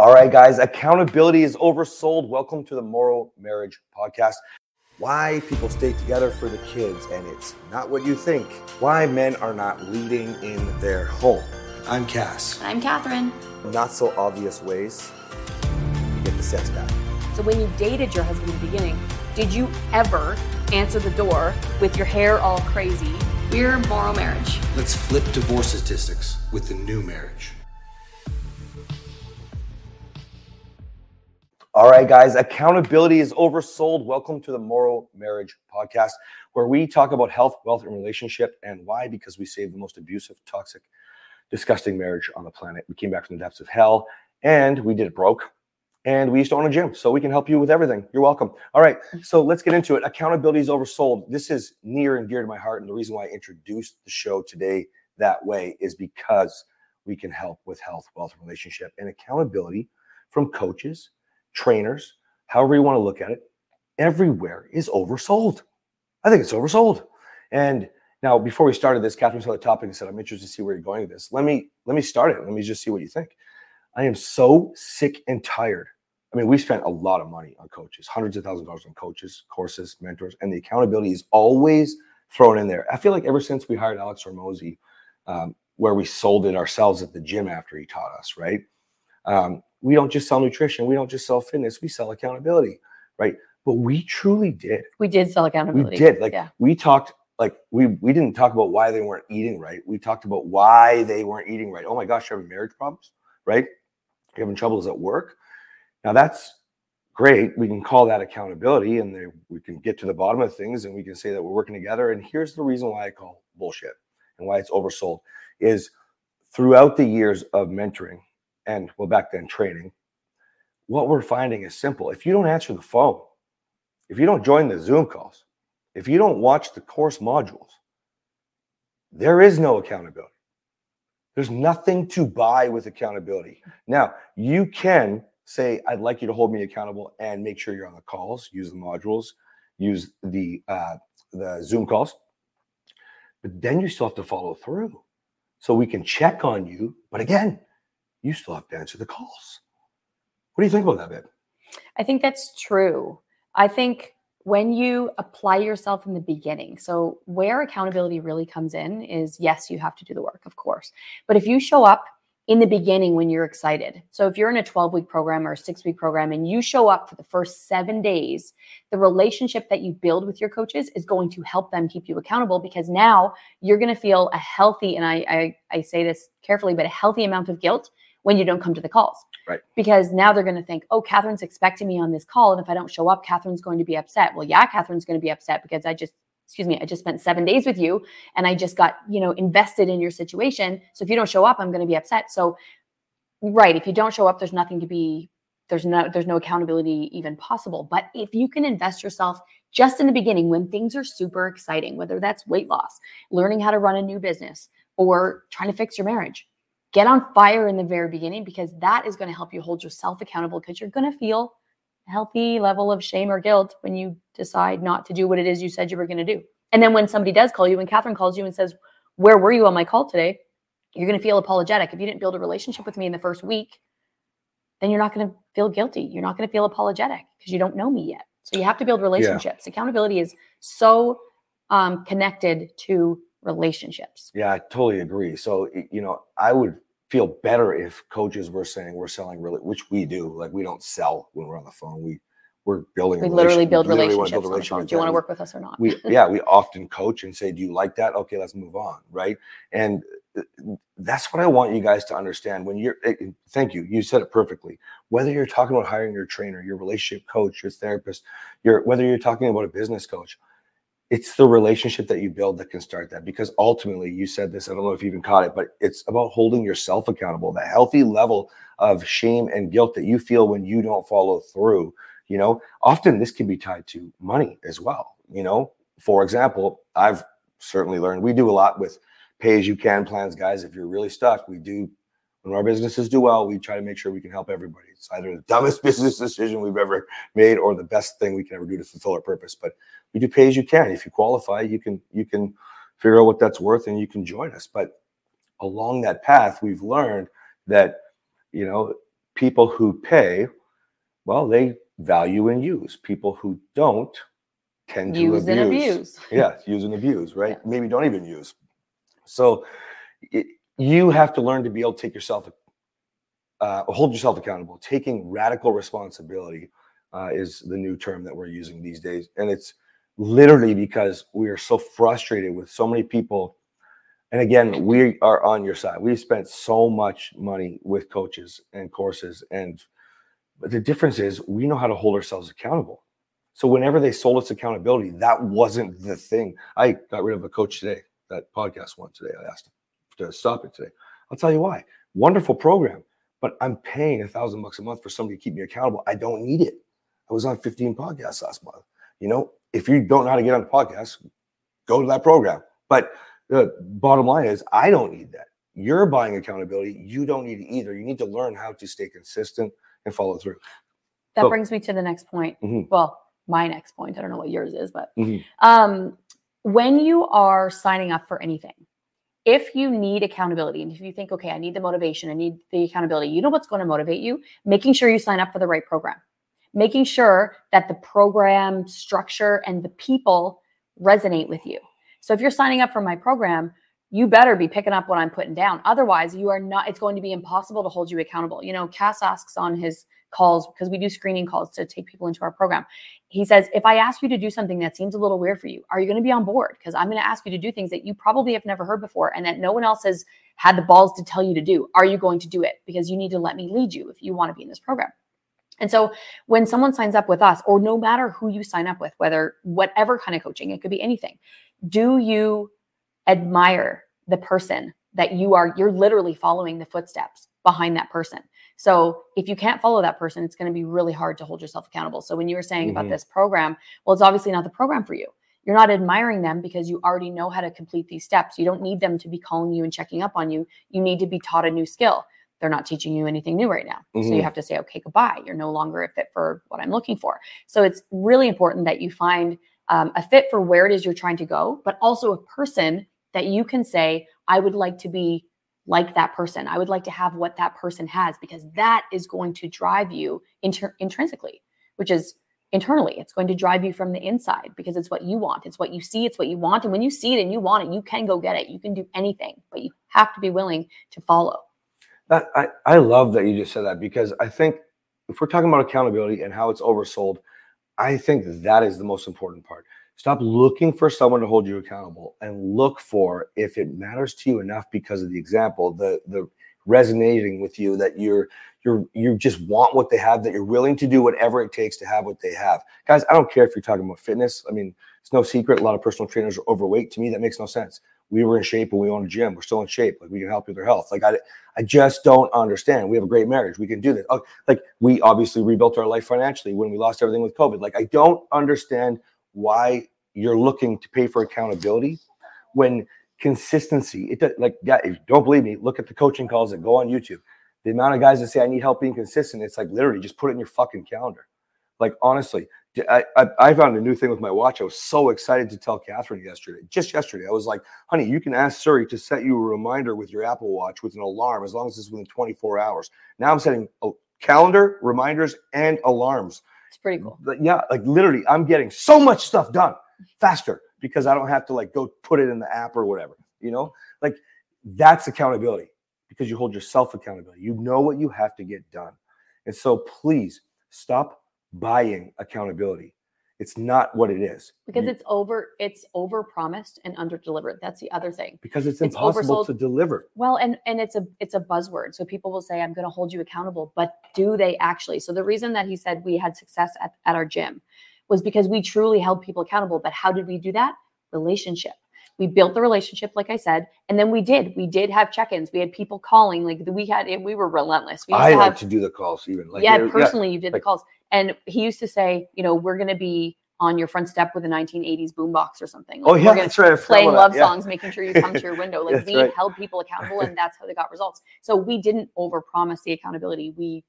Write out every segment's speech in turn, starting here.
All right, guys, accountability is oversold. Welcome to the Morrow Marriage Podcast. Why people stay together for the kids, and it's not what you think. Why men are not leading in their home. I'm Cass. I'm Kathryn. Not so obvious ways to get the sex back. So, when you dated your husband in the beginning, did you ever answer the door with your hair all crazy? We're Morrow Marriage. Let's flip divorce statistics with the new marriage. All right, guys, accountability is oversold. Welcome to the Morrow Marriage Podcast, where we talk about health, wealth, and relationship. And why? Because we save the most abusive, toxic, disgusting marriage on the planet. We came back from the depths of hell and we did it broke. And we used to own a gym, so we can help you with everything. You're welcome. All right, so let's get into it. Accountability is oversold. This is near and dear to my heart. And the reason why I introduced the show today that way is because we can help with health, wealth, relationship and accountability from coaches trainers, however you want to look at it, everywhere is oversold. I think it's oversold. And now, before we started this, Kathryn saw the topic and said, "I'm interested to see where you're going with this." Let me let me start it. Let me just see what you think. I am so sick and tired. I mean, we spent a lot of money on coaches, hundreds of thousands of dollars on coaches, courses, mentors, and the accountability is always thrown in there. I feel like ever since we hired Alex Hormozi, um, where we sold it ourselves at the gym after he taught us, right? Um, we don't just sell nutrition, we don't just sell fitness, we sell accountability, right? But we truly did. We did sell accountability. We did. Like yeah. we talked like we we didn't talk about why they weren't eating right. We talked about why they weren't eating right. Oh my gosh, you're having marriage problems, right? You're having troubles at work. Now that's great. We can call that accountability and they, we can get to the bottom of things and we can say that we're working together. And here's the reason why I call bullshit and why it's oversold is throughout the years of mentoring and well back then training what we're finding is simple. If you don't answer the phone if you don't join the zoom calls if you don't watch the course modules there is no accountability. There's nothing to buy with accountability. Now you can say i'd like you to hold me accountable and make sure you're on the calls use the modules use the uh, the zoom calls. But then you still have to follow through. So we can check on you but again you still have to answer the calls. What do you think about that, babe? I think that's true. I think when you apply yourself in the beginning, so where accountability really comes in is yes, you have to do the work, of course. But if you show up in the beginning when you're excited, so if you're in a 12 week program or a six week program and you show up for the first seven days, the relationship that you build with your coaches is going to help them keep you accountable because now you're going to feel a healthy, and I, I, I say this carefully, but a healthy amount of guilt when you don't come to the calls. Right. Because now they're going to think, oh, Kathryn's expecting me on this call. And if I don't show up, Kathryn's going to be upset. Well, yeah, Kathryn's going to be upset because I just, excuse me, I just spent seven days with you and I just got, you know, invested in your situation. So if you don't show up, I'm going to be upset. So, right. If you don't show up, there's nothing to be, there's no, there's no accountability even possible. But if you can invest yourself just in the beginning when things are super exciting, whether that's weight loss, learning how to run a new business, or trying to fix your marriage, get on fire in the very beginning because that is going to help you hold yourself accountable because you're going to feel a healthy level of shame or guilt when you decide not to do what it is you said you were going to do. And then when somebody does call you, when Kathryn calls you and says, Where were you on my call today? You're going to feel apologetic. If you didn't build a relationship with me in the first week, then you're not going to feel guilty. You're not going to feel apologetic because you don't know me yet. So you have to build relationships. Yeah. Accountability is so um, connected to relationships. Yeah, I totally agree. So, you know, I would feel better if coaches were saying we're selling really, which we do. Like we don't sell when we're on the phone. We we're building. We literally build we literally relationships. Build relationships do you want to work with us or not? We yeah, we often coach and say, "Do you like that? Okay, let's move on." Right, and uh, that's what I want you guys to understand. When you're, eh, thank you, you said it perfectly. Whether you're talking about hiring your trainer, your relationship coach, your therapist, your whether you're talking about a business coach, it's the relationship that you build that can start that because ultimately you said this i don't know if you even caught it but it's about holding yourself accountable the healthy level of shame and guilt that you feel when you don't follow through you know? Often this can be tied to money as well you know? For example i've certainly learned we do a lot with pay as you can plans guys if you're really stuck we do when our businesses do well, we try to make sure we can help everybody. It's either the dumbest business decision we've ever made or the best thing we can ever do to fulfill our purpose. But we do pay as you can. If you qualify, you can you can figure out what that's worth and you can join us. But along that path, we've learned that you know people who pay, well, they value and use. People who don't tend to Use abuse. and abuse. Yeah, use and abuse, right? Yeah. Maybe don't even use. So it, you have to learn to be able to take yourself, uh, hold yourself accountable. Taking radical responsibility uh, is the new term that we're using these days, and it's literally because we are so frustrated with so many people. And again, we are on your side. We've spent so much money with coaches and courses, and the difference is we know how to hold ourselves accountable. So whenever they sold us accountability, that wasn't the thing. I got rid of a coach today. That podcast one today. I asked him to stop it today. I'll tell you why. Wonderful program, but I'm paying a thousand bucks a month for somebody to keep me accountable. I don't need it. I was on 15 podcasts last month. You know, if you don't know how to get on the podcast, go to that program. But the bottom line is, I don't need that. You're buying accountability. You don't need it either. You need to learn how to stay consistent and follow through. That So- brings me to the next point. Mhm. Well, my next point. I don't know what yours is, but Mhm. um, when you are signing up for anything, if you need accountability and if you think, okay, I need the motivation, I need the accountability, you know what's going to motivate you? Making sure you sign up for the right program, making sure that the program structure and the people resonate with you. So if you're signing up for my program, you better be picking up what I'm putting down. Otherwise, you are not, it's going to be impossible to hold you accountable. You know, Cass asks on his calls, because we do screening calls to take people into our program. He says, if I ask you to do something that seems a little weird for you, are you going to be on board? Because I'm going to ask you to do things that you probably have never heard before and that no one else has had the balls to tell you to do. Are you going to do it? Because you need to let me lead you if you want to be in this program. And so when someone signs up with us, or no matter who you sign up with, whether whatever kind of coaching, it could be anything, do you admire the person that you are? You're literally following the footsteps behind that person. So if you can't follow that person, it's going to be really hard to hold yourself accountable. So when you were saying about Mhm. this program, well, it's obviously not the program for you. You're not admiring them because you already know how to complete these steps. You don't need them to be calling you and checking up on you. You need to be taught a new skill. They're not teaching you anything new right now. So you Mhm. have to say, okay, goodbye. You're no longer a fit for what I'm looking for. So it's really important that you find um, a fit for where it is you're trying to go, but also a person that you can say, I would like to be like that person. I would like to have what that person has because that is going to drive you inter- intrinsically, which is internally. It's going to drive you from the inside because it's what you want. It's what you see. It's what you want. And when you see it and you want it, you can go get it. You can do anything, but you have to be willing to follow. That I, I love that you just said that because I think if we're talking about accountability and how it's oversold, I think that is the most important part. Stop looking for someone to hold you accountable and look for if it matters to you enough because of the example, the the resonating with you that you're you're you just want what they have, that you're willing to do whatever it takes to have what they have. Guys, I don't care if you're talking about fitness. I mean, it's no secret. A lot of personal trainers are overweight. To me, that makes no sense. We were in shape when we owned a gym. We're still in shape. Like we can help you with their health. Like I, I just don't understand. We have a great marriage. We can do this. Oh, like we obviously rebuilt our life financially when we lost everything with COVID. Like I don't understand why you're looking to pay for accountability when consistency. It does, like yeah, if you don't believe me, look at the coaching calls that go on YouTube. The amount of guys that say I need help being consistent, it's like literally just put it in your fucking calendar. Like honestly, I, I, I found a new thing with my watch. I was so excited to tell Kathryn yesterday, just yesterday. I was like, honey, you can ask Siri to set you a reminder with your Apple Watch with an alarm as long as it's within 24 hours. Now I'm setting a calendar, reminders, and alarms. It's pretty cool. But yeah, like literally, I'm getting so much stuff done faster because I don't have to like go put it in the app or whatever. You know, like that's accountability because you hold yourself accountability. You know what you have to get done. And so please stop buying accountability. It's not what it is. because You- it's over it's over promised and under delivered that's the other thing because it's it's impossible oversold. to deliver. well and and it's a it's a buzzword so people will say i'm going to hold you accountable but do they actually so the reason that he said we had success at, at our gym was because we truly held people accountable but how did we do that relationship we built the relationship like i said and then we did we did have check-ins we had people calling like we had we were relentless we used I to like have to do the calls even. Like yeah, personally, you did like- the calls. And he used to say, you know, we're going to be on your front step with a 1980s boombox or something. Oh yeah, that's right. Playing love. Yeah. songs, making sure you come to your window. Like we right. held people accountable, and that's how they got results. So we didn't overpromise the accountability. We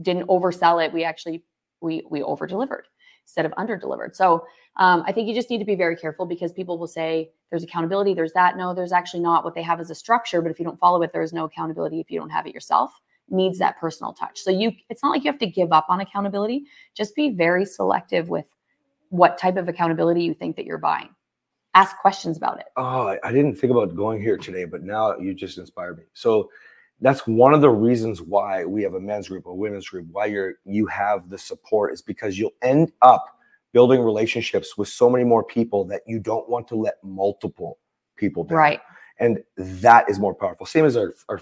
didn't oversell it. We actually we we over delivered instead of under delivered. So um, I think you just need to be very careful because people will say there's accountability, there's that. No, there's actually not. What they have is a structure, but if you don't follow it, there is no accountability if you don't have it yourself. needs that personal touch. So you it's not like you have to give up on accountability. Just be very selective with what type of accountability you think that you're buying. Ask questions about it. Oh, I didn't think about going here today, but now you just inspired me. So that's one of the reasons why we have a men's group, a women's group, why you're you have the support is because you'll end up building relationships with so many more people that you don't want to let multiple people down. Right. And that is more powerful. Same as our our,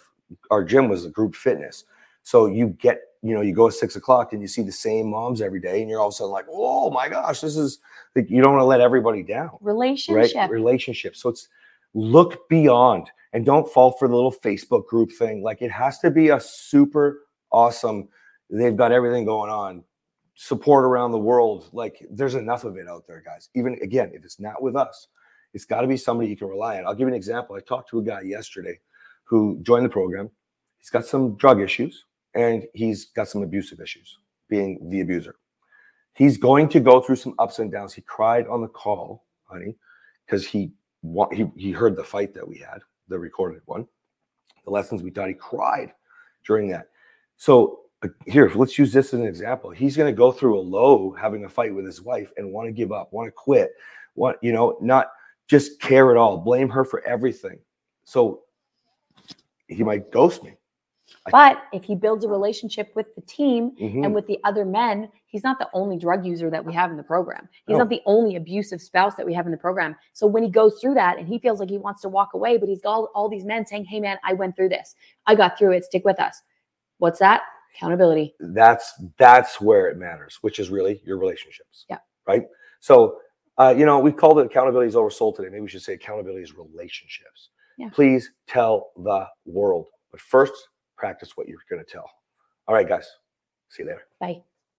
our gym was a group fitness. So you get, you know, you go at six o'clock and you see the same moms every day, and you're all of a sudden like, oh my gosh, this is like you don't want to let everybody down Relationship. right relationship so it's look beyond and don't fall for the little facebook group thing. Like it has to be a super awesome they've got everything going on support around the world. Like there's enough of it out there guys. Even again if it's not with us it's got to be somebody you can rely on. I'll give you an example. I talked to a guy yesterday who joined the program. He's got some drug issues and he's got some abusive issues being the abuser. He's going to go through some ups and downs. He cried on the call, honey, because he wa- he he heard the fight that we had, the recorded one, the lessons we taught. He cried during that. So uh, here, let's use this as an example. He's going to go through a low, having a fight with his wife, and want to give up, want to quit, want you know, not just care at all, blame her for everything. So he might ghost me. But if he builds a relationship with the team Mhm. and with the other men, he's not the only drug user that we have in the program. He's No. not the only abusive spouse that we have in the program. So when he goes through that and he feels like he wants to walk away, but he's got all, all these men saying, Hey man, I went through this. I got through it. Stick with us. What's that? Accountability. that's that's where it matters, which is really your relationships. Yeah. Right. So, uh, you know, we called it accountability is oversold today. Maybe we should say accountability is relationships. Yeah. Please tell the world, but first practice what you're going to tell. All right, guys. See you later. Bye.